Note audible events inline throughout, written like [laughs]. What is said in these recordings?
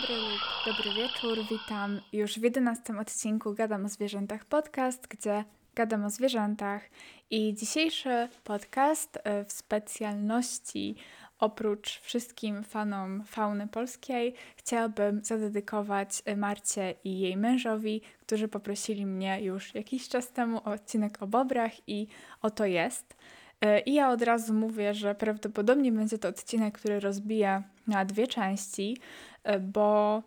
dobry lub dobry wieczór. Witam już w 11 odcinku Gadam o Zwierzętach podcast, gdzie gadam o zwierzętach. I dzisiejszy podcast e, w specjalności oprócz wszystkim fanom fauny polskiej chciałabym zadedykować Marcie i jej mężowi, którzy poprosili mnie już jakiś czas temu o odcinek o bobrach i oto jest. E, I ja od razu mówię, że prawdopodobnie będzie to odcinek, który rozbija na dwie części, e, bo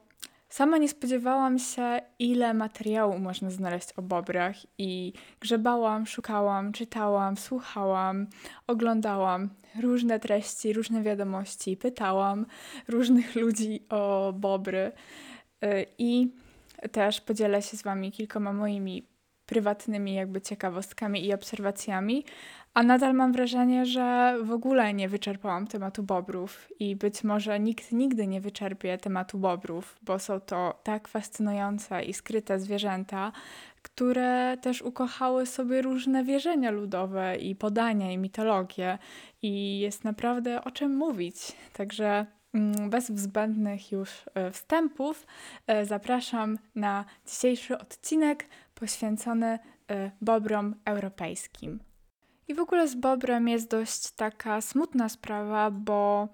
sama nie spodziewałam się, ile materiału można znaleźć o bobrach i grzebałam, szukałam, czytałam, słuchałam, oglądałam różne treści, różne wiadomości, pytałam różnych ludzi o bobry e, i też podzielę się z Wami kilkoma moimi prywatnymi jakby ciekawostkami i obserwacjami, a nadal mam wrażenie, że w ogóle nie wyczerpałam tematu bobrów i być może nikt nigdy nie wyczerpie tematu bobrów, bo są to tak fascynujące i skryte zwierzęta, które też ukochały sobie różne wierzenia ludowe i podania i mitologię i jest naprawdę o czym mówić. Także mm, bez zbędnych już e, wstępów e, zapraszam na dzisiejszy odcinek poświęcony e, bobrom europejskim. I w ogóle z Bobrem jest dość taka smutna sprawa, bo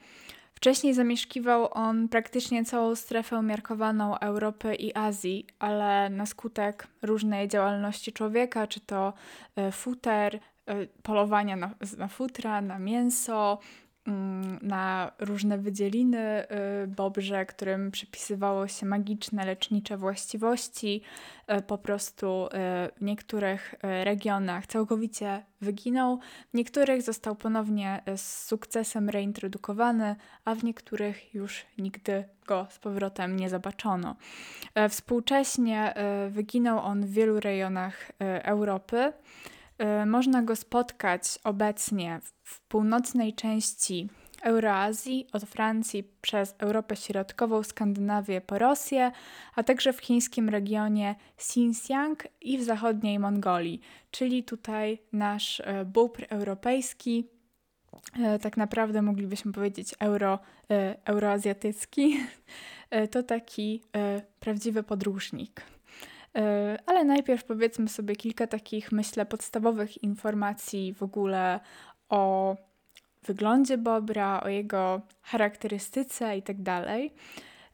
wcześniej zamieszkiwał on praktycznie całą strefę umiarkowaną Europy i Azji, ale na skutek różnej działalności człowieka, czy to e, futer, e, polowania na, na futra, na mięso, na różne wydzieliny y, bobrze, którym przypisywało się magiczne, lecznicze właściwości. Y, po prostu y, w niektórych regionach całkowicie wyginął, w niektórych został ponownie z sukcesem reintrodukowany, a w niektórych już nigdy go z powrotem nie zobaczono. Współcześnie wyginął on w wielu rejonach Europy. Y, można go spotkać obecnie w północnej części Euroazji, od Francji przez Europę Środkową, Skandynawię po Rosję, a także w chińskim regionie Xinjiang i w zachodniej Mongolii, czyli tutaj nasz y, bóbr europejski, y, tak naprawdę moglibyśmy powiedzieć euro, euroazjatycki, [laughs] to taki prawdziwy podróżnik. E, ale najpierw powiedzmy sobie kilka takich, myślę, podstawowych informacji w ogóle o wyglądzie bobra, o jego charakterystyce itd. Tak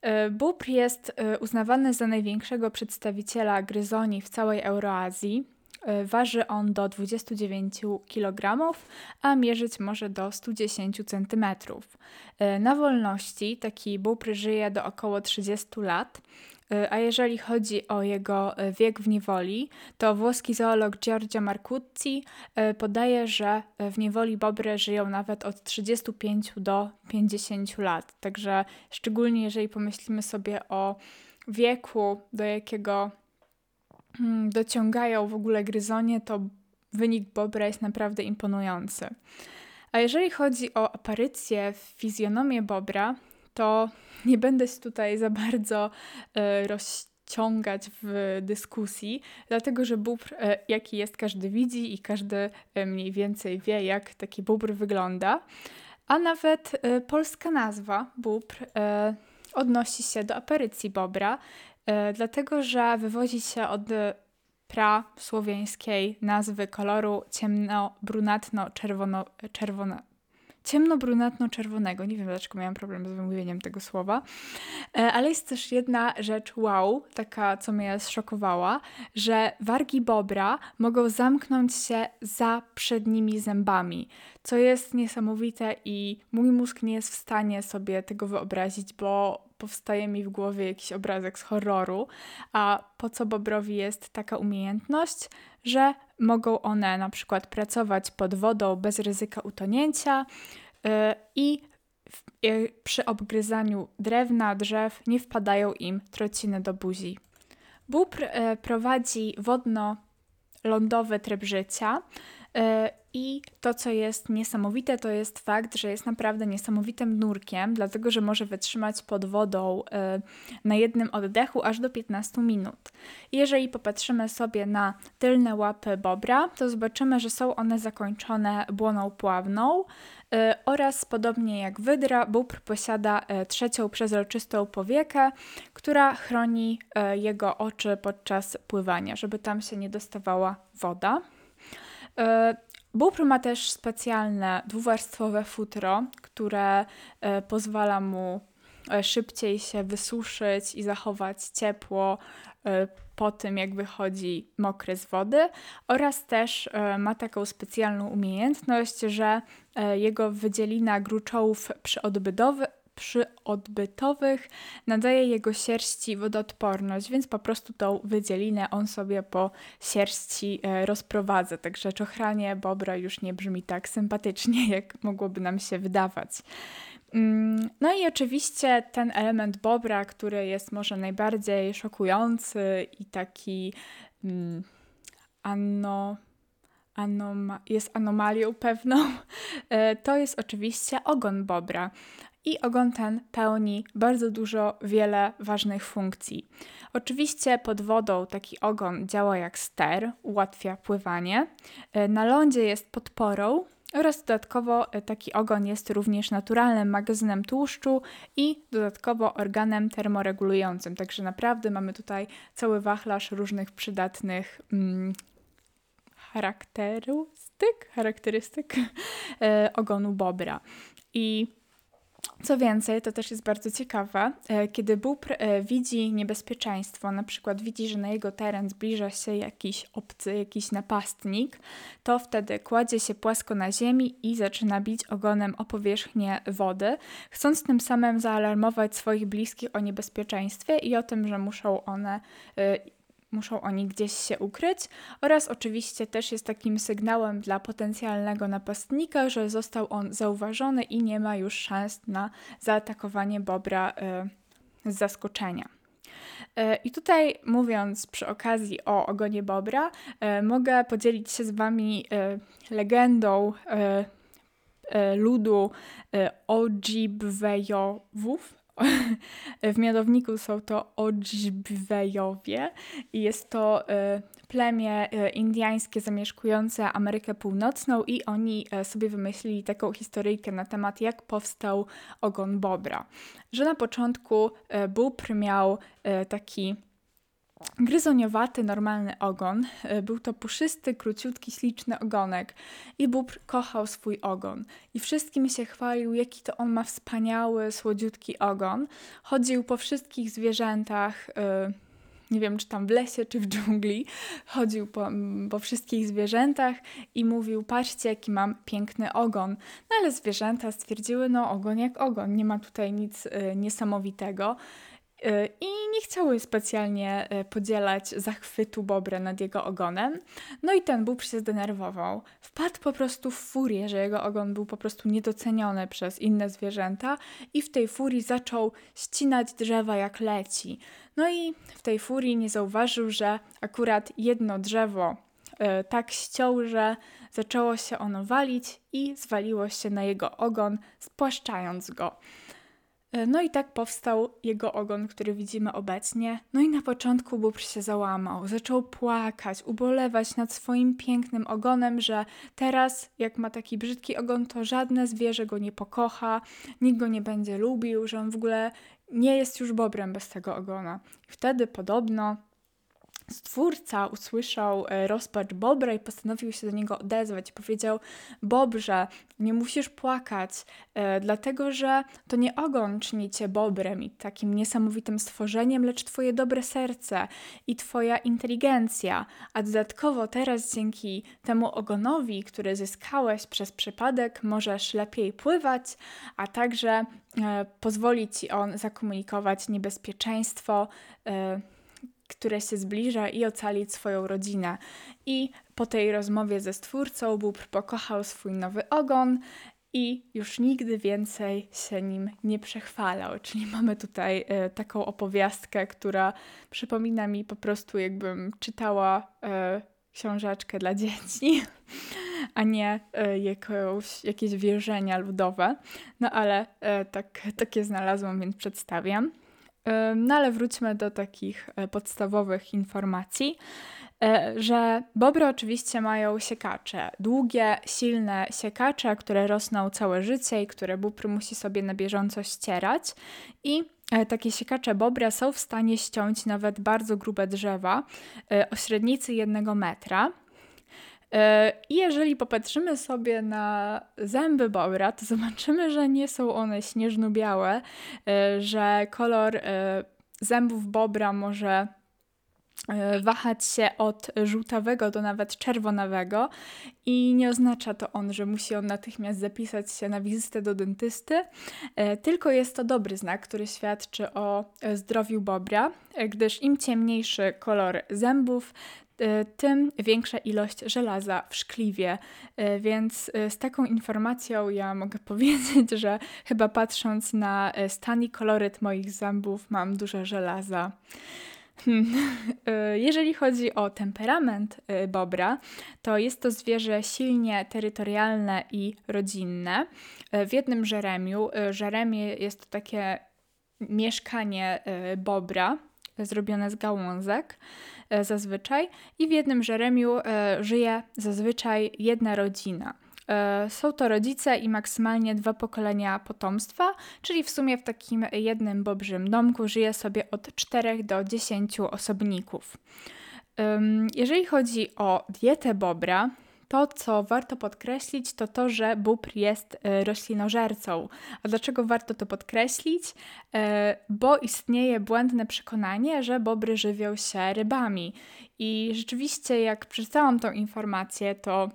e, Bóbr jest e, uznawany za największego przedstawiciela gryzoni w całej Euroazji. Waży on do 29 kg, a mierzyć może do 110 cm. Na wolności taki bóbr żyje do około 30 lat. A jeżeli chodzi o jego e, wiek w niewoli, to włoski zoolog Giorgio Marcucci e, podaje, że e, w niewoli bobry żyją nawet od 35 do 50 lat. Także szczególnie jeżeli pomyślimy sobie o wieku, do jakiego hmm, dociągają w ogóle gryzonie, to wynik bobra jest naprawdę imponujący. A jeżeli chodzi o aparycję w fizjonomię bobra, to nie będę się tutaj za bardzo e, rozciągać w dyskusji, dlatego że bóbr, e, jaki jest, każdy widzi i każdy e, mniej więcej wie, jak taki bóbr wygląda. A nawet polska nazwa bóbr odnosi się do aparycji bobra, dlatego że wywodzi się od prasłowiańskiej nazwy koloru ciemno-brunatno-czerwono, ciemno-brunatno-czerwonego. Nie wiem, dlaczego miałam problem z wymówieniem tego słowa. E, ale jest też jedna rzecz wow, taka, co mnie zszokowała, że wargi bobra mogą zamknąć się za przednimi zębami, co jest niesamowite i mój mózg nie jest w stanie sobie tego wyobrazić, bo powstaje mi w głowie jakiś obrazek z horroru. A po co bobrowi jest taka umiejętność? Że mogą one na przykład pracować pod wodą bez ryzyka utonięcia yy, i w, yy, przy obgryzaniu drewna, drzew nie wpadają im trociny do buzi. Bóbr yy, prowadzi wodno-lądowy tryb życia i to, co jest niesamowite, to jest fakt, że jest naprawdę niesamowitym nurkiem, dlatego że może wytrzymać pod wodą y, na jednym oddechu aż do 15 minut. Jeżeli popatrzymy sobie na tylne łapy bobra, to zobaczymy, że są one zakończone błoną pławną. Y, oraz podobnie jak wydra, bóbr posiada trzecią przezroczystą powiekę, która chroni jego oczy podczas pływania, żeby tam się nie dostawała woda. Bóbr ma też specjalne dwuwarstwowe futro, które pozwala mu szybciej się wysuszyć i zachować ciepło po tym, jak wychodzi mokry z wody, oraz też ma taką specjalną umiejętność, że E, jego wydzielina gruczołów przyodbytowych nadaje jego sierści wodoodporność, więc po prostu tą wydzielinę on sobie po sierści e, rozprowadza. Także czochranie bobra już nie brzmi tak sympatycznie, jak mogłoby nam się wydawać. Mm, no i oczywiście ten element bobra, który jest może najbardziej szokujący i taki mm, anoma jest anomalią pewną, [laughs] e, to jest oczywiście ogon bobra. I ogon ten pełni bardzo dużo, wiele ważnych funkcji. Oczywiście pod wodą taki ogon działa jak ster, ułatwia pływanie. E, na lądzie jest podporą, oraz dodatkowo e, taki ogon jest również naturalnym magazynem tłuszczu i dodatkowo organem termoregulującym. Także naprawdę mamy tutaj cały wachlarz różnych przydatnych mm, charakterystyk, charakterystyk ogonu bobra. I co więcej, to też jest bardzo ciekawe, e, kiedy bóbr e, widzi niebezpieczeństwo, na przykład widzi, że na jego teren zbliża się jakiś obcy, jakiś napastnik, to wtedy kładzie się płasko na ziemi i zaczyna bić ogonem o powierzchnię wody, chcąc tym samym zaalarmować swoich bliskich o niebezpieczeństwie i o tym, że muszą one muszą oni gdzieś się ukryć oraz oczywiście też jest takim sygnałem dla potencjalnego napastnika, że został on zauważony i nie ma już szans na zaatakowanie bobra y, z zaskoczenia. Y, I tutaj mówiąc przy okazji o ogonie bobra, y, mogę podzielić się z Wami legendą ludu Ojibwejowów, w mianowniku są to Odżbwejowie i jest to e, plemię e, indyjskie zamieszkujące Amerykę Północną i oni e, sobie wymyślili taką historyjkę na temat jak powstał ogon bobra. Że na początku bóbr miał taki Gryzoniowaty, normalny ogon. E, był to puszysty, króciutki, śliczny ogonek. I bóbr kochał swój ogon. I wszystkim się chwalił, jaki to on ma wspaniały, słodziutki ogon. Chodził po wszystkich zwierzętach, e, nie wiem czy tam w lesie, czy w dżungli. Chodził po, po wszystkich zwierzętach i mówił: Patrzcie, jaki mam piękny ogon. No ale zwierzęta stwierdziły: No, ogon jak ogon, nie ma tutaj nic e, niesamowitego. I nie chciały specjalnie y, podzielać zachwytu Bobra nad jego ogonem. No i ten bóbr się zdenerwował. Wpadł po prostu w furię, że jego ogon był po prostu niedoceniony przez inne zwierzęta i w tej furii zaczął ścinać drzewa jak leci. No i w tej furii nie zauważył, że akurat jedno drzewo y, tak ściął, że zaczęło się ono walić i zwaliło się na jego ogon, spłaszczając go. E, no i tak powstał jego ogon, który widzimy obecnie. No i na początku Bóbr się załamał, zaczął płakać, ubolewać nad swoim pięknym ogonem, że teraz, jak ma taki brzydki ogon, to żadne zwierzę go nie pokocha, nikt go nie będzie lubił, że on w ogóle nie jest już bobrem bez tego ogona. I wtedy podobno Stwórca usłyszał e, rozpacz Bobra i postanowił się do niego odezwać. Powiedział: Bobrze, nie musisz płakać, e, dlatego że to nie ogon czyni cię bobrem i takim niesamowitym stworzeniem, lecz twoje dobre serce i twoja inteligencja. A dodatkowo teraz dzięki temu ogonowi, który zyskałeś przez przypadek, możesz lepiej pływać, a także e, pozwoli ci on zakomunikować niebezpieczeństwo. E, które się zbliża i ocalić swoją rodzinę. I po tej rozmowie ze Stwórcą Bóbr pokochał swój nowy ogon i już nigdy więcej się nim nie przechwalał. Czyli mamy tutaj e, taką opowiastkę, która przypomina mi po prostu, jakbym czytała e, książeczkę dla dzieci. [laughs] a nie jakąś, jakieś wierzenia ludowe. No ale tak, takie znalazłam, więc przedstawiam. No ale wróćmy do takich podstawowych informacji. E, że bobry oczywiście mają siekacze, długie, silne siekacze, które rosną całe życie i które bóbr musi sobie na bieżąco ścierać i e, takie siekacze bobra są w stanie ściąć nawet bardzo grube drzewa e, o średnicy jednego metra. I jeżeli popatrzymy sobie na zęby bobra, to zobaczymy, że nie są one śnieżno-białe, że kolor zębów bobra może E, wahać się od żółtawego do nawet czerwonawego i nie oznacza to on, że musi on natychmiast zapisać się na wizytę do dentysty, e, tylko jest to dobry znak, który świadczy o e, zdrowiu bobra, gdyż im ciemniejszy kolor zębów, tym większa ilość żelaza w szkliwie. Więc z taką informacją ja mogę [laughs] powiedzieć, że chyba patrząc na stan i koloryt moich zębów mam dużo żelaza. Hmm. Jeżeli chodzi o temperament bobra, to jest to zwierzę silnie terytorialne i rodzinne. W jednym żeremiu, żeremie jest to takie mieszkanie bobra, zrobione z gałązek zazwyczaj, i w jednym żeremiu żyje zazwyczaj jedna rodzina. E, są to rodzice i maksymalnie dwa pokolenia potomstwa, czyli w sumie w takim jednym bobrzym domku żyje sobie od 4 do 10 osobników. Jeżeli chodzi o dietę bobra, to, co warto podkreślić, to to, że bóbr jest e, roślinożercą. A dlaczego warto to podkreślić? E, bo istnieje błędne przekonanie, że bobry żywią się rybami. I rzeczywiście, jak przeczytałam tą informację, to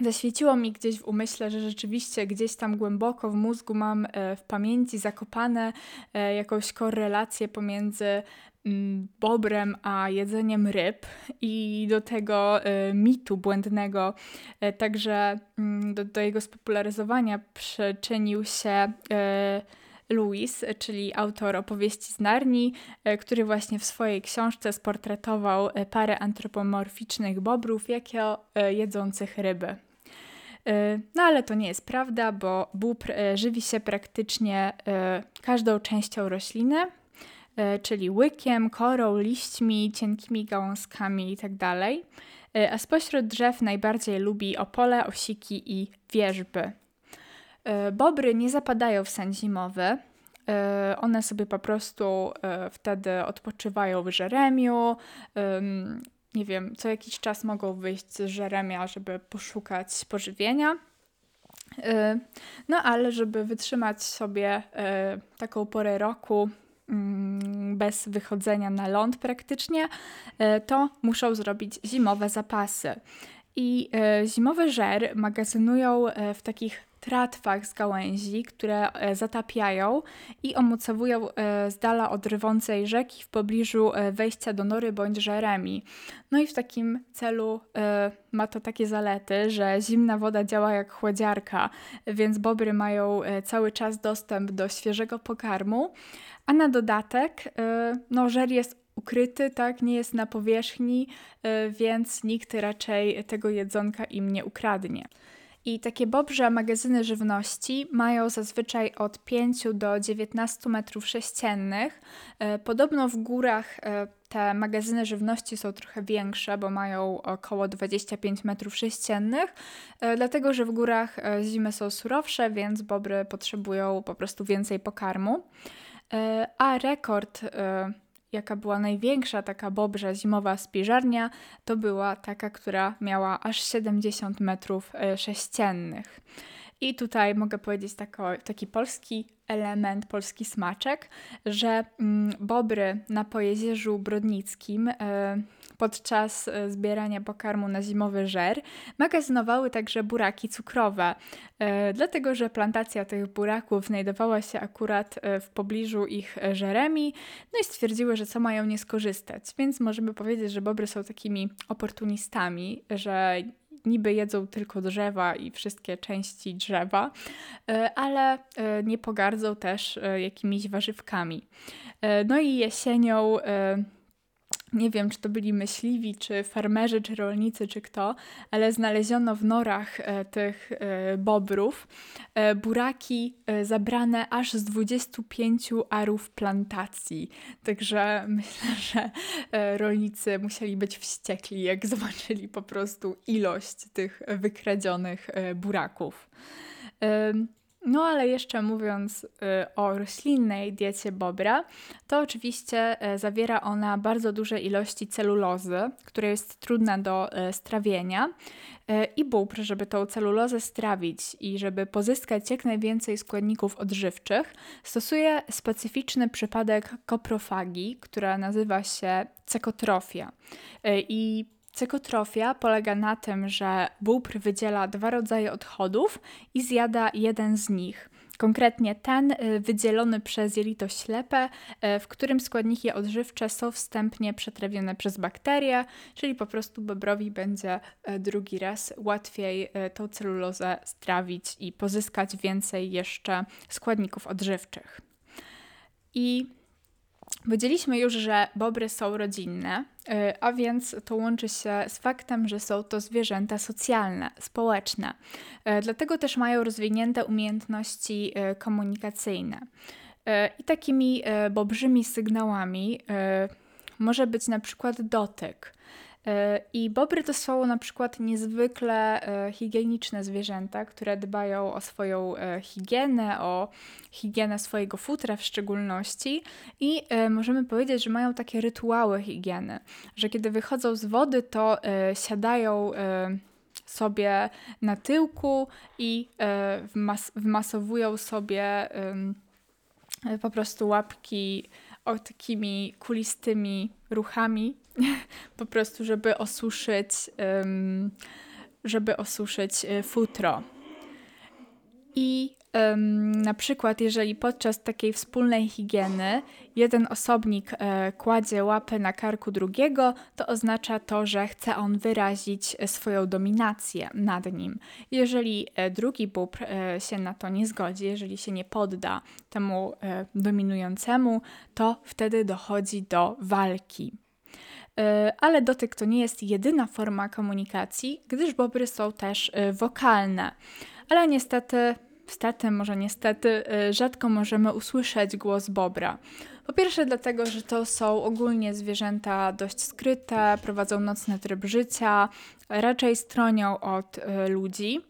zaświeciło mi gdzieś w umyśle, że rzeczywiście gdzieś tam głęboko w mózgu mam e, w pamięci zakopane jakąś korelację pomiędzy bobrem a jedzeniem ryb i do tego e, mitu błędnego, także mm, do, do jego spopularyzowania przyczynił się Lewis, czyli autor opowieści z Narni, e, który właśnie w swojej książce sportretował e, parę antropomorficznych bobrów jako e, jedzących ryby. No ale to nie jest prawda, bo bóbr żywi się praktycznie każdą częścią rośliny, czyli łykiem, korą, liśćmi, cienkimi gałązkami itd. Tak a spośród drzew najbardziej lubi opole, osiki i wierzby. E, bobry nie zapadają w sen zimowy. E, one sobie po prostu e, wtedy odpoczywają w żeremiu. Nie wiem, co jakiś czas mogą wyjść z żeremia, żeby poszukać pożywienia. No ale żeby wytrzymać sobie taką porę roku bez wychodzenia na ląd praktycznie, to muszą zrobić zimowe zapasy. I zimowy żer magazynują w takich tratwach z gałęzi, które e, zatapiają i omocowują e, z dala od rywącej rzeki w pobliżu e, wejścia do nory bądź żeremi. No i w takim celu ma to takie zalety, że zimna woda działa jak chłodziarka, więc bobry mają cały czas dostęp do świeżego pokarmu, a na dodatek no, żer jest ukryty, tak, nie jest na powierzchni, więc nikt raczej tego jedzonka im nie ukradnie. I takie bobrze magazyny żywności mają zazwyczaj od 5 do 19 metrów sześciennych. E, podobno w górach e, te magazyny żywności są trochę większe, bo mają około 25 metrów sześciennych, e, dlatego że w górach zimy są surowsze, więc bobry potrzebują po prostu więcej pokarmu. A rekord jaka była największa taka bobrza zimowa spiżarnia, to była taka, która miała aż 70 metrów e, sześciennych. I tutaj mogę powiedzieć tako, taki polski element, polski smaczek, że mm, bobry na Pojezierzu Brodnickim y, podczas e, zbierania pokarmu na zimowy żer magazynowały także buraki cukrowe, y, dlatego że plantacja tych buraków znajdowała się akurat w pobliżu ich żeremi, no i stwierdziły, że co mają nie skorzystać. Więc możemy powiedzieć, że bobry są takimi oportunistami, że niby jedzą tylko drzewa i wszystkie części drzewa, e, ale e, nie pogardzą też e, jakimiś warzywkami. No i jesienią nie wiem, czy to byli myśliwi, czy farmerzy, czy rolnicy, czy kto, ale znaleziono w norach e, tych e, bobrów e, buraki zabrane aż z 25 arów plantacji. Także myślę, [laughs] że rolnicy musieli być wściekli, jak [laughs] zobaczyli po prostu ilość tych wykradzionych buraków. No ale jeszcze mówiąc y, o roślinnej diecie bobra, to oczywiście y, zawiera ona bardzo duże ilości celulozy, która jest trudna do y, strawienia. I bóbr, żeby tą celulozę strawić i żeby pozyskać jak najwięcej składników odżywczych, stosuje specyficzny przypadek koprofagii, która nazywa się cekotrofia. I Cykotrofia polega na tym, że bóbr wydziela dwa rodzaje odchodów i zjada jeden z nich. Konkretnie ten y, wydzielony przez jelito ślepe, y, w którym składniki odżywcze są wstępnie przetrawione przez bakterie, czyli po prostu bobrowi będzie y, drugi raz łatwiej tą celulozę strawić i pozyskać więcej jeszcze składników odżywczych. I Powiedzieliśmy już, że bobry są rodzinne, y, a więc to łączy się z faktem, że są to zwierzęta socjalne, społeczne. Y, dlatego też mają rozwinięte umiejętności y, komunikacyjne. I takimi bobrzymi sygnałami może być na przykład dotyk. I bobry to są na przykład niezwykle e, higieniczne zwierzęta, które dbają o swoją e, higienę, o higienę swojego futra w szczególności. I e, możemy powiedzieć, że mają takie rytuały higieny, że kiedy wychodzą z wody, to siadają sobie na tyłku i wmas wmasowują sobie po prostu łapki o takimi kulistymi ruchami, [laughs] po prostu, żeby osuszyć, um, żeby osuszyć e, futro. I um, na przykład, jeżeli podczas takiej wspólnej higieny jeden osobnik e, kładzie łapę na karku drugiego, to oznacza to, że chce on wyrazić e, swoją dominację nad nim. Jeżeli e, drugi bóbr e, się na to nie zgodzi, jeżeli się nie podda temu e, dominującemu, to wtedy dochodzi do walki. E, ale dotyk to nie jest jedyna forma komunikacji, gdyż bobry są też wokalne. Ale niestety Niestety, może niestety, y, rzadko możemy usłyszeć głos bobra. Po pierwsze, dlatego, że to są ogólnie zwierzęta dość skryte, prowadzą nocny tryb życia, raczej stronią od y, ludzi.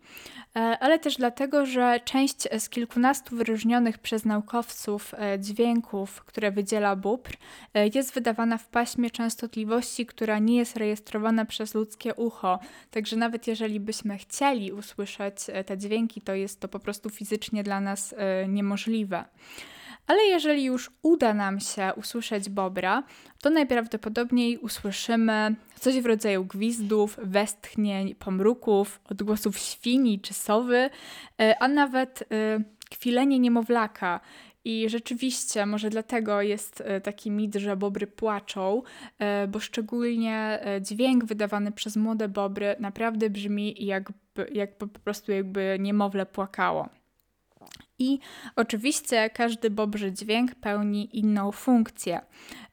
E, ale też dlatego, że część z kilkunastu wyróżnionych przez naukowców e, dźwięków, które wydziela bóbr, e, jest wydawana w paśmie częstotliwości, która nie jest rejestrowana przez ludzkie ucho. Także nawet jeżeli byśmy chcieli usłyszeć te dźwięki, to jest to po prostu fizycznie dla nas niemożliwe. Ale jeżeli już uda nam się usłyszeć bobra, to najprawdopodobniej usłyszymy coś w rodzaju gwizdów, westchnień, pomruków, odgłosów świni czy sowy, e, a nawet e, kwilenie niemowlaka. I rzeczywiście, może dlatego jest e, taki mit, że bobry płaczą, bo szczególnie dźwięk wydawany przez młode bobry naprawdę brzmi jakby, jak po prostu jakby niemowlę płakało. I oczywiście każdy bobrzy dźwięk pełni inną funkcję.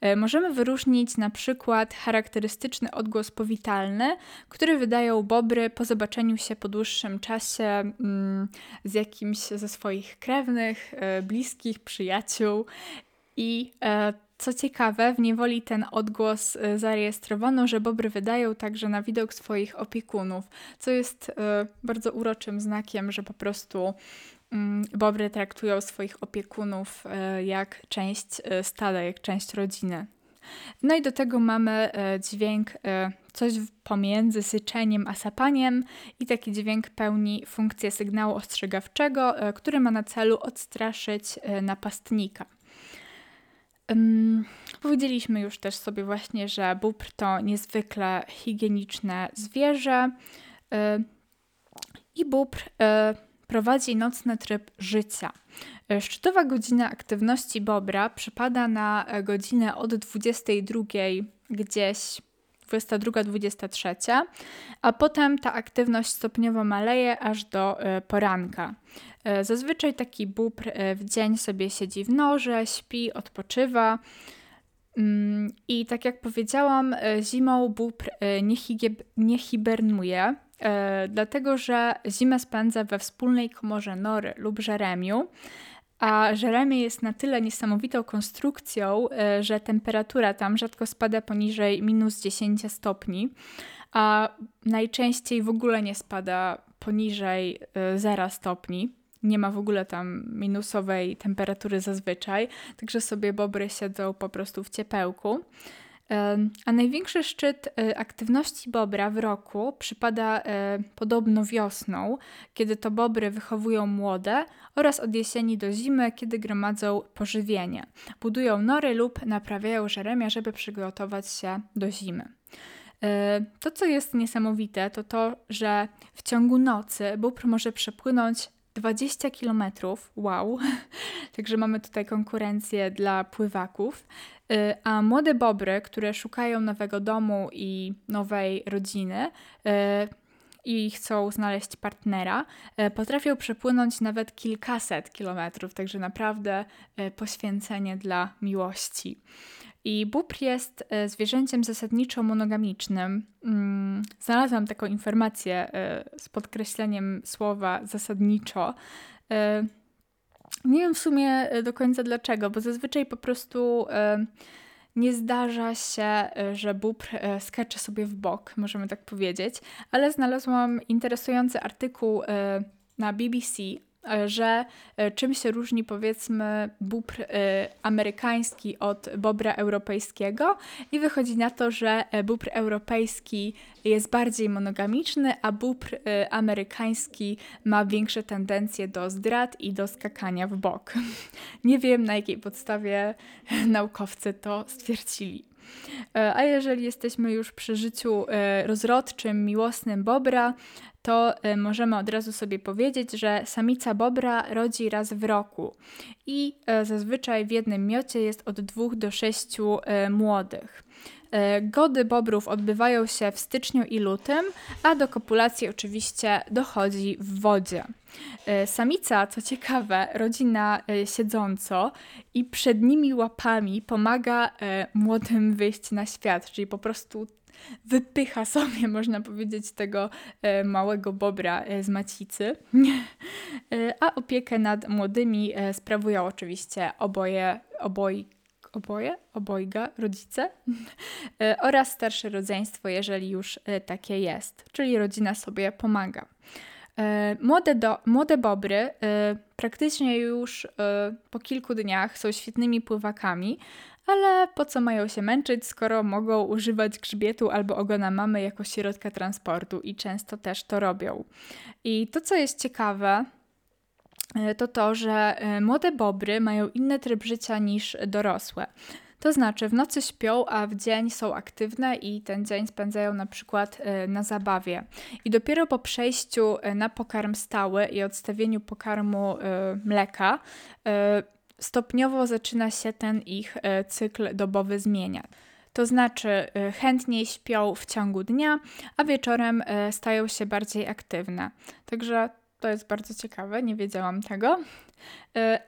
E, możemy wyróżnić na przykład charakterystyczny odgłos powitalny, który wydają bobry po zobaczeniu się po dłuższym czasie mm, z jakimś ze swoich krewnych, e, bliskich, przyjaciół. I e, co ciekawe, w niewoli ten odgłos zarejestrowano, że bobry wydają także na widok swoich opiekunów, co jest bardzo uroczym znakiem, że po prostu bobry traktują swoich opiekunów e, jak część e, stada, jak część rodziny. No i do tego mamy e, dźwięk coś pomiędzy syczeniem a sapaniem i taki dźwięk pełni funkcję sygnału ostrzegawczego, który ma na celu odstraszyć napastnika. Powiedzieliśmy już też sobie właśnie, że bóbr to niezwykle higieniczne zwierzę i bóbr prowadzi nocny tryb życia. E, szczytowa godzina aktywności Bobra przypada na e, godzinę od 22 gdzieś 22-23, a potem ta aktywność stopniowo maleje aż do e, poranka. Zazwyczaj taki bóbr w dzień sobie siedzi w norze, śpi, odpoczywa. Mm, I tak jak powiedziałam, zimą bóbr nie hibernuje, dlatego że zimę spędza we wspólnej komorze nory lub żeremiu. A żeremie jest na tyle niesamowitą konstrukcją, że temperatura tam rzadko spada poniżej minus 10 stopni, a najczęściej w ogóle nie spada poniżej 0 stopni. Nie ma w ogóle tam minusowej temperatury zazwyczaj, także sobie bobry siedzą po prostu w ciepełku. A największy szczyt e, aktywności bobra w roku przypada e, podobno wiosną, kiedy to bobry wychowują młode, oraz od jesieni do zimy, kiedy gromadzą pożywienie. Budują nory lub naprawiają żeremia, żeby przygotować się do zimy. E, to, co jest niesamowite, to to, że w ciągu nocy bóbr może przepłynąć 20 km. Wow! [laughs] Także mamy tutaj konkurencję dla pływaków. Y, a młode bobry, które szukają nowego domu i nowej rodziny, y, i chcą znaleźć partnera, y, potrafią przepłynąć nawet kilkaset kilometrów, także naprawdę poświęcenie dla miłości. I bóbr jest zwierzęciem zasadniczo monogamicznym. Mm, znalazłam taką informację z podkreśleniem słowa zasadniczo. Nie wiem w sumie e, do końca dlaczego, bo zazwyczaj po prostu e, nie zdarza się, e, że bóbr skacze sobie w bok, możemy tak powiedzieć, ale znalazłam interesujący artykuł na BBC E, że e, czym się różni powiedzmy bóbr e, amerykański od bobra europejskiego i wychodzi na to, że bóbr europejski jest bardziej monogamiczny, a bóbr amerykański ma większe tendencje do zdrad i do skakania w bok. [laughs] Nie wiem na jakiej podstawie [laughs] naukowcy to stwierdzili. A jeżeli jesteśmy już przy życiu rozrodczym, miłosnym bobra, to y, możemy od razu sobie powiedzieć, że samica bobra rodzi raz w roku i zazwyczaj w jednym miocie jest od dwóch do sześciu młodych. Gody bobrów odbywają się w styczniu i lutym, a do kopulacji oczywiście dochodzi w wodzie. Samica, co ciekawe, rodzi na siedząco i przednimi łapami pomaga młodym wyjść na świat, czyli po prostu wypycha sobie, [laughs] można powiedzieć, tego e, małego bobra e, z macicy. [laughs] E, a opiekę nad młodymi sprawują oczywiście oboje, oboj, oboje, obojga, rodzice [laughs] oraz starsze rodzeństwo, jeżeli już takie jest, czyli rodzina sobie pomaga. Młode, do, młode bobry praktycznie już po kilku dniach są świetnymi pływakami, ale po co mają się męczyć, skoro mogą używać grzbietu albo ogona mamy jako środka transportu i często też to robią. I to, co jest ciekawe, e, to to, że e, młode bobry mają inny tryb życia niż dorosłe. To znaczy w nocy śpią, a w dzień są aktywne i ten dzień spędzają na przykład e, na zabawie. I dopiero po przejściu na pokarm stały i odstawieniu pokarmu mleka stopniowo zaczyna się ten ich e, cykl dobowy zmieniać. To znaczy, e, chętniej śpią w ciągu dnia, a wieczorem e, stają się bardziej aktywne. Także to jest bardzo ciekawe, nie wiedziałam tego.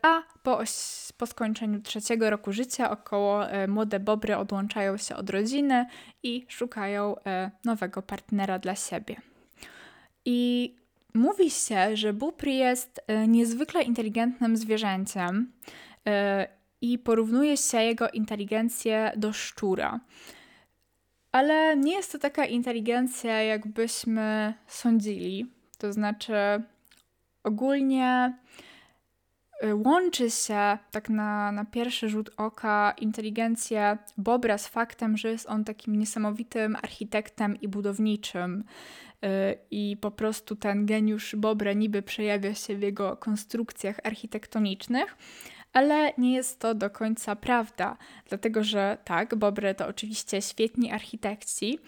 A po, po skończeniu trzeciego roku życia około młode bobry odłączają się od rodziny i szukają nowego partnera dla siebie. I Mówi się, że bóbr jest e, niezwykle inteligentnym zwierzęciem e, i porównuje się jego inteligencję do szczura. Ale nie jest to taka inteligencja, jakbyśmy sądzili. To znaczy, ogólnie e, łączy się tak na, na pierwszy rzut oka inteligencję Bobra z faktem, że jest on takim niesamowitym architektem i budowniczym. Y, i po prostu ten geniusz Bobra niby przejawia się w jego konstrukcjach architektonicznych, ale nie jest to do końca prawda, dlatego że tak, Bobry to oczywiście świetni architekci,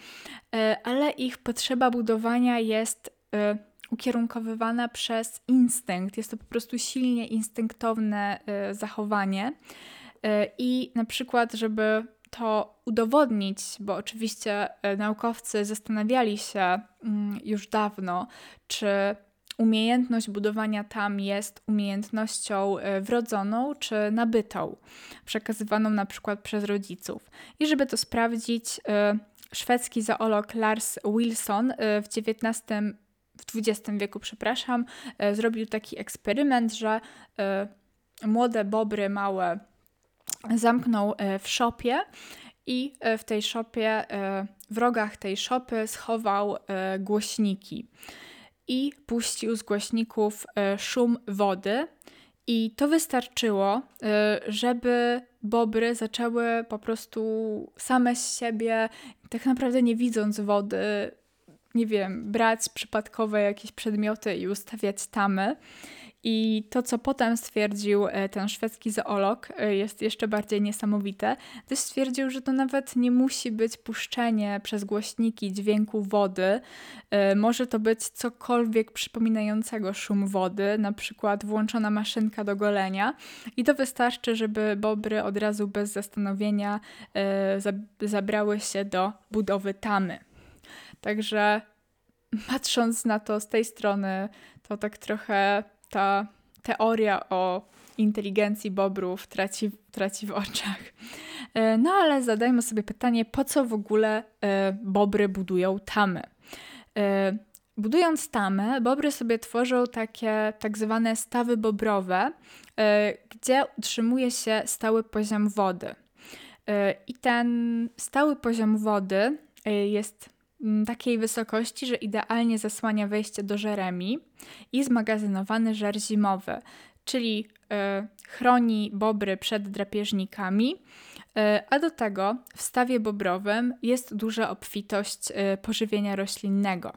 y, ale ich potrzeba budowania jest y, ukierunkowywana przez instynkt. Jest to po prostu silnie instynktowne zachowanie. I na przykład, żeby to udowodnić, bo oczywiście e, naukowcy zastanawiali się mm, już dawno, czy umiejętność budowania tam jest umiejętnością wrodzoną czy nabytą, przekazywaną na przykład przez rodziców. I żeby to sprawdzić, szwedzki zoolog Lars Wilson w XIX w XX wieku, przepraszam, zrobił taki eksperyment, że młode bobry małe zamknął w szopie i w tej szopie, w rogach tej szopy schował głośniki i puścił z głośników szum wody. I to wystarczyło, żeby bobry zaczęły po prostu same z siebie, tak naprawdę nie widząc wody, nie wiem, brać przypadkowe jakieś przedmioty i ustawiać tamy. I to, co potem stwierdził e, ten szwedzki zoolog, e, jest jeszcze bardziej niesamowite. Też stwierdził, że to nawet nie musi być puszczenie przez głośniki dźwięku wody. E, może to być cokolwiek przypominającego szum wody, na przykład włączona maszynka do golenia. I to wystarczy, żeby bobry od razu bez zastanowienia zabrały się do budowy tamy. Także patrząc na to z tej strony, to tak trochę ta teoria o inteligencji bobrów traci, traci w oczach. E, no ale zadajmy sobie pytanie, po co w ogóle e, bobry budują tamy? E, budując tamę, bobry sobie tworzą takie tak zwane stawy bobrowe, gdzie utrzymuje się stały poziom wody. I ten stały poziom wody jest takiej wysokości, że idealnie zasłania wejście do żeremi i zmagazynowany żer zimowy, czyli y, chroni bobry przed drapieżnikami, y, a do tego w stawie bobrowym jest duża obfitość y, pożywienia roślinnego.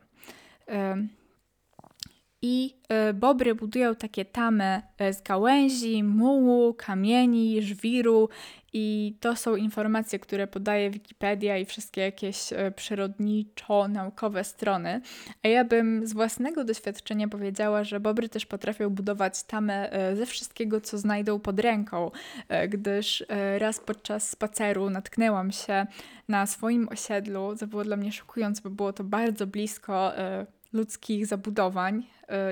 I bobry budują takie tamy z gałęzi, mułu, kamieni, żwiru i to są informacje, które podaje Wikipedia i wszystkie jakieś e, przyrodniczo-naukowe strony. A ja bym z własnego doświadczenia powiedziała, że bobry też potrafią budować tamę e, ze wszystkiego, co znajdą pod ręką, e, gdyż raz podczas spaceru natknęłam się na swoim osiedlu, co było dla mnie szokujące, bo było to bardzo blisko ludzkich zabudowań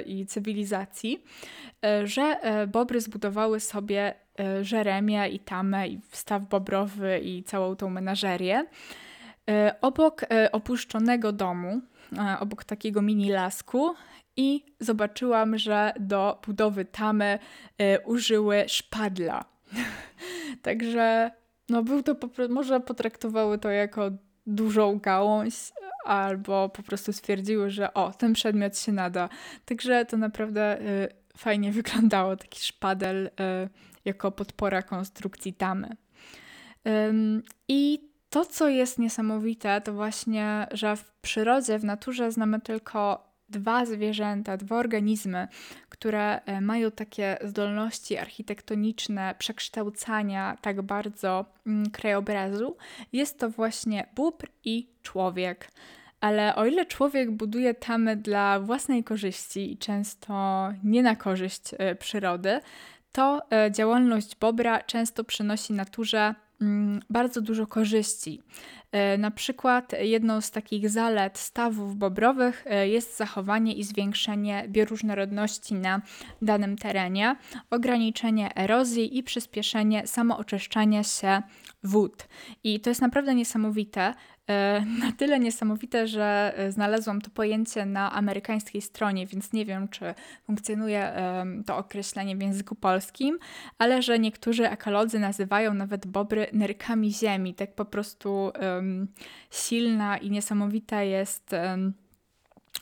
i cywilizacji, że bobry zbudowały sobie E, Żeremia i Tamę i Wstaw Bobrowy i całą tą menażerię. E, obok e, opuszczonego domu, obok takiego mini lasku i zobaczyłam, że do budowy tamy użyły szpadla. [laughs] Także no był to, może potraktowały to jako dużą gałąź, albo po prostu stwierdziły, że o, ten przedmiot się nada. Także to naprawdę y, fajnie wyglądało, taki szpadel y, jako podpora konstrukcji tamy. I to, co jest niesamowite, to właśnie, że w przyrodzie, w naturze znamy tylko dwa zwierzęta, dwa organizmy, które e, mają takie zdolności architektoniczne przekształcania tak bardzo mm, krajobrazu. Jest to właśnie bóbr i człowiek. Ale o ile człowiek buduje tamy dla własnej korzyści i często nie na korzyść e, przyrody, to e, działalność bobra często przynosi naturze bardzo dużo korzyści. E, na przykład jedną z takich zalet stawów bobrowych e, jest zachowanie i zwiększenie bioróżnorodności na danym terenie, ograniczenie erozji i przyspieszenie samooczyszczania się wód. I to jest naprawdę niesamowite, [laughs] na tyle niesamowite, że e, znalazłam to pojęcie na amerykańskiej stronie, więc nie wiem, czy funkcjonuje to określenie w języku polskim, ale że niektórzy ekolodzy nazywają nawet bobry nerkami ziemi. Tak po prostu um, silna i niesamowita jest. Um,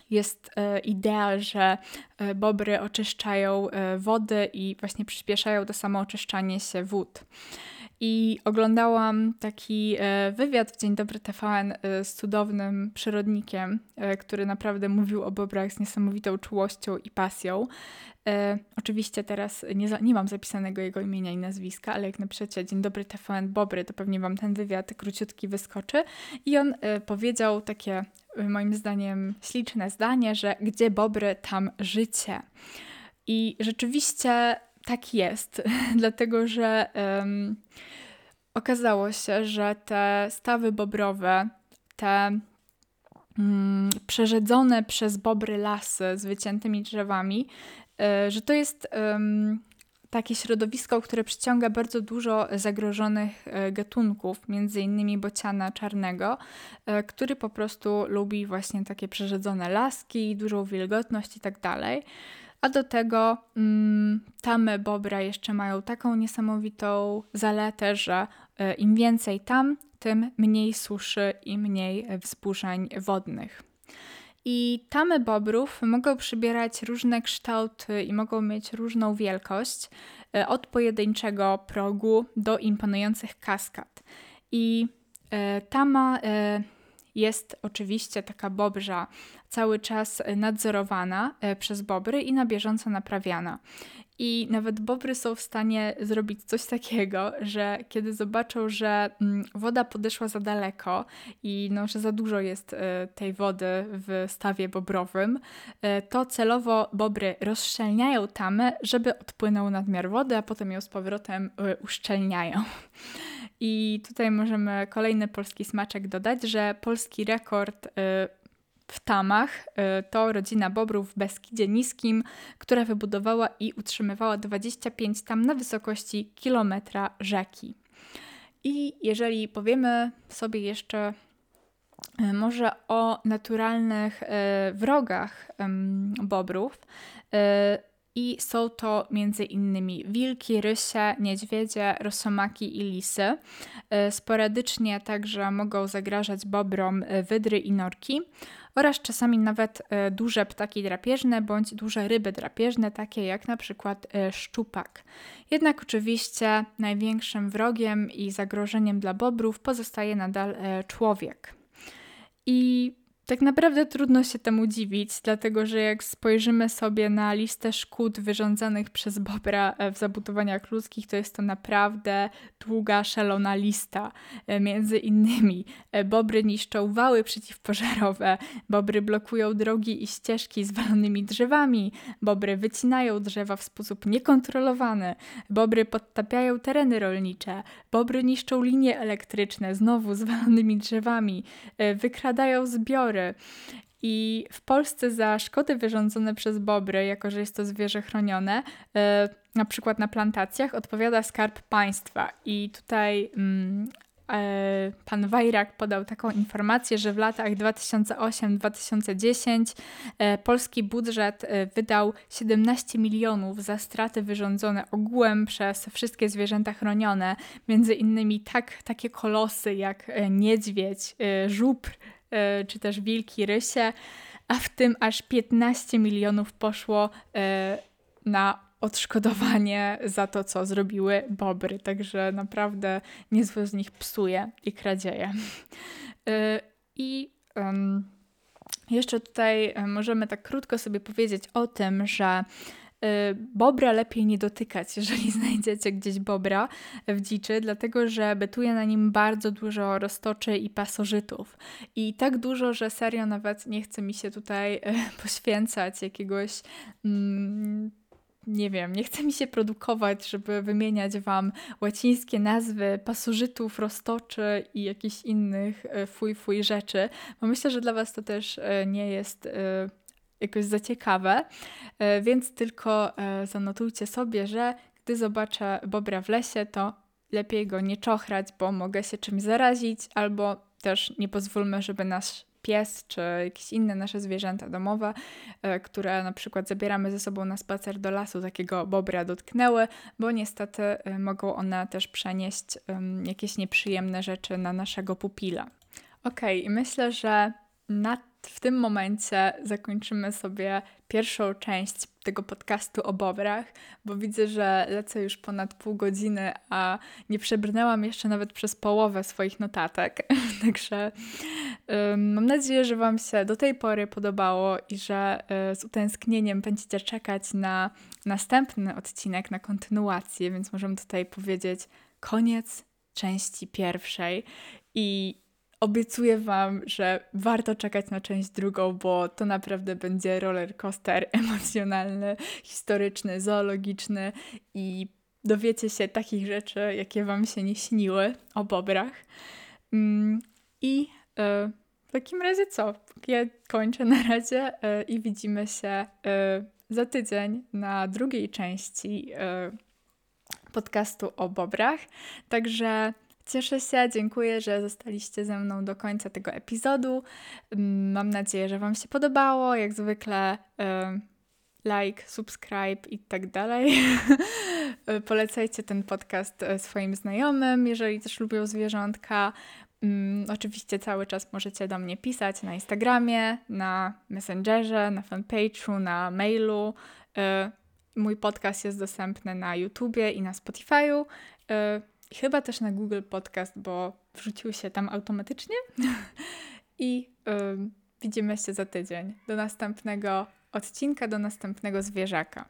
jest e, idea, że bobry oczyszczają wody i właśnie przyspieszają to samo oczyszczanie się wód. I oglądałam taki e, wywiad w Dzień Dobry TVN e, z cudownym przyrodnikiem, e, który naprawdę mówił o bobrach z niesamowitą czułością i pasją. oczywiście teraz nie, nie mam zapisanego jego imienia i nazwiska, ale jak napiszecie Dzień Dobry TVN Bobry, to pewnie wam ten wywiad króciutki wyskoczy. I on powiedział takie, moim zdaniem, śliczne zdanie, że gdzie bobry, tam życie. I rzeczywiście tak jest, [laughs] dlatego że um, okazało się, że te stawy bobrowe, te mm, przerzedzone przez bobry lasy z wyciętymi drzewami, y, że to jest takie środowisko, które przyciąga bardzo dużo zagrożonych e, gatunków, między innymi bociana czarnego, e, który po prostu lubi właśnie takie przerzedzone laski, dużą wilgotność i tak dalej. A do tego mm, tamy bobra jeszcze mają taką niesamowitą zaletę, że e, im więcej tam, tym mniej suszy i mniej wzburzeń wodnych. I tamy bobrów mogą przybierać różne kształty i mogą mieć różną wielkość, e, od pojedynczego progu do imponujących kaskad. I e, tama jest oczywiście taka bobrza cały czas nadzorowana przez bobry i na bieżąco naprawiana. I nawet bobry są w stanie zrobić coś takiego, że kiedy zobaczą, że mm, woda podeszła za daleko i no, że za dużo jest e, tej wody w stawie bobrowym, e, to celowo bobry rozszczelniają tamę, żeby odpłynął nadmiar wody, a potem ją z powrotem e, uszczelniają. I tutaj możemy kolejny polski smaczek dodać, że polski rekord w Tamach y, to rodzina Bobrów w Beskidzie Niskim, która wybudowała i utrzymywała 25 tam na wysokości kilometra rzeki. I jeżeli powiemy sobie jeszcze y, może o naturalnych y, wrogach Bobrów, i są to między innymi wilki, rysie, niedźwiedzie, rosomaki i lisy. Sporadycznie także mogą zagrażać bobrom wydry i norki oraz czasami nawet e, duże ptaki drapieżne bądź duże ryby drapieżne, takie jak na przykład e, szczupak. Jednak oczywiście największym wrogiem i zagrożeniem dla bobrów pozostaje nadal e, człowiek. I tak naprawdę trudno się temu dziwić, dlatego że jak spojrzymy sobie na listę szkód wyrządzanych przez Bobra e, w zabudowaniach ludzkich, to jest to naprawdę długa, szalona lista. E, między innymi e, bobry niszczą wały przeciwpożarowe, bobry blokują drogi i ścieżki z walonymi drzewami, bobry wycinają drzewa w sposób niekontrolowany, bobry podtapiają tereny rolnicze, bobry niszczą linie elektryczne znowu z walonymi drzewami, wykradają zbiory, bobry. I w Polsce za szkody wyrządzone przez bobry, jako że jest to zwierzę chronione, e, na przykład na plantacjach, odpowiada Skarb Państwa. I tutaj mm, e, pan Wajrak podał taką informację, że w latach 2008-2010 e, polski budżet wydał 17 milionów za straty wyrządzone ogółem przez wszystkie zwierzęta chronione, między innymi tak, takie kolosy jak niedźwiedź, żubr, czy też wilki, rysie, a w tym aż 15 milionów poszło e, na odszkodowanie za to, co zrobiły bobry. Także naprawdę niezłe z nich psuje i kradzieje. E, I jeszcze tutaj możemy tak krótko sobie powiedzieć o tym, że bobra lepiej nie dotykać, [laughs] jeżeli znajdziecie gdzieś bobra w dziczy, dlatego że bytuje na nim bardzo dużo roztoczy i pasożytów. I tak dużo, że serio nawet nie chce mi się tutaj y, [laughs] poświęcać jakiegoś. Mm, nie wiem, nie chce mi się produkować, żeby wymieniać Wam łacińskie nazwy pasożytów, roztoczy i jakichś innych y, fuj, fuj rzeczy, bo myślę, że dla Was to też nie jest jakoś za ciekawe, e, więc tylko e, zanotujcie sobie, że gdy zobaczę bobra w lesie, to lepiej go nie czochrać, bo mogę się czymś zarazić, albo też nie pozwólmy, żeby nasz pies czy jakieś inne nasze zwierzęta domowe, e, które na przykład zabieramy ze sobą na spacer do lasu, takiego bobra dotknęły, bo niestety mogą one też przenieść jakieś nieprzyjemne rzeczy na naszego pupila. Okej, okay, myślę, że na w tym momencie zakończymy sobie pierwszą część tego podcastu o bobrach, bo widzę, że lecę już ponad pół godziny, a nie przebrnęłam jeszcze nawet przez połowę swoich notatek. [laughs] Także mam nadzieję, że Wam się do tej pory podobało i że y, z utęsknieniem będziecie czekać na następny odcinek, na kontynuację, więc możemy tutaj powiedzieć koniec części pierwszej i obiecuję Wam, że warto czekać na część drugą, bo to naprawdę będzie roller coaster [laughs] emocjonalny, historyczny, zoologiczny i dowiecie się takich rzeczy, jakie Wam się nie śniły o bobrach. Mm, I takim razie co? Ja kończę na razie yy, i widzimy się yy, za tydzień na drugiej części podcastu o bobrach. Także cieszę się, dziękuję, że zostaliście ze mną do końca tego epizodu. Mm, mam nadzieję, że Wam się podobało. Jak zwykle like, subscribe i tak dalej. [laughs] Polecajcie ten podcast swoim znajomym, jeżeli też lubią zwierzątka. Um, oczywiście cały czas możecie do mnie pisać na Instagramie, na Messengerze, na fanpage'u, na mailu. Y, mój podcast jest dostępny na YouTubie i na Spotify'u. Chyba też na Google Podcast, bo wrzucił się tam automatycznie. [laughs] I widzimy się za tydzień. Do następnego odcinka, do następnego zwierzaka.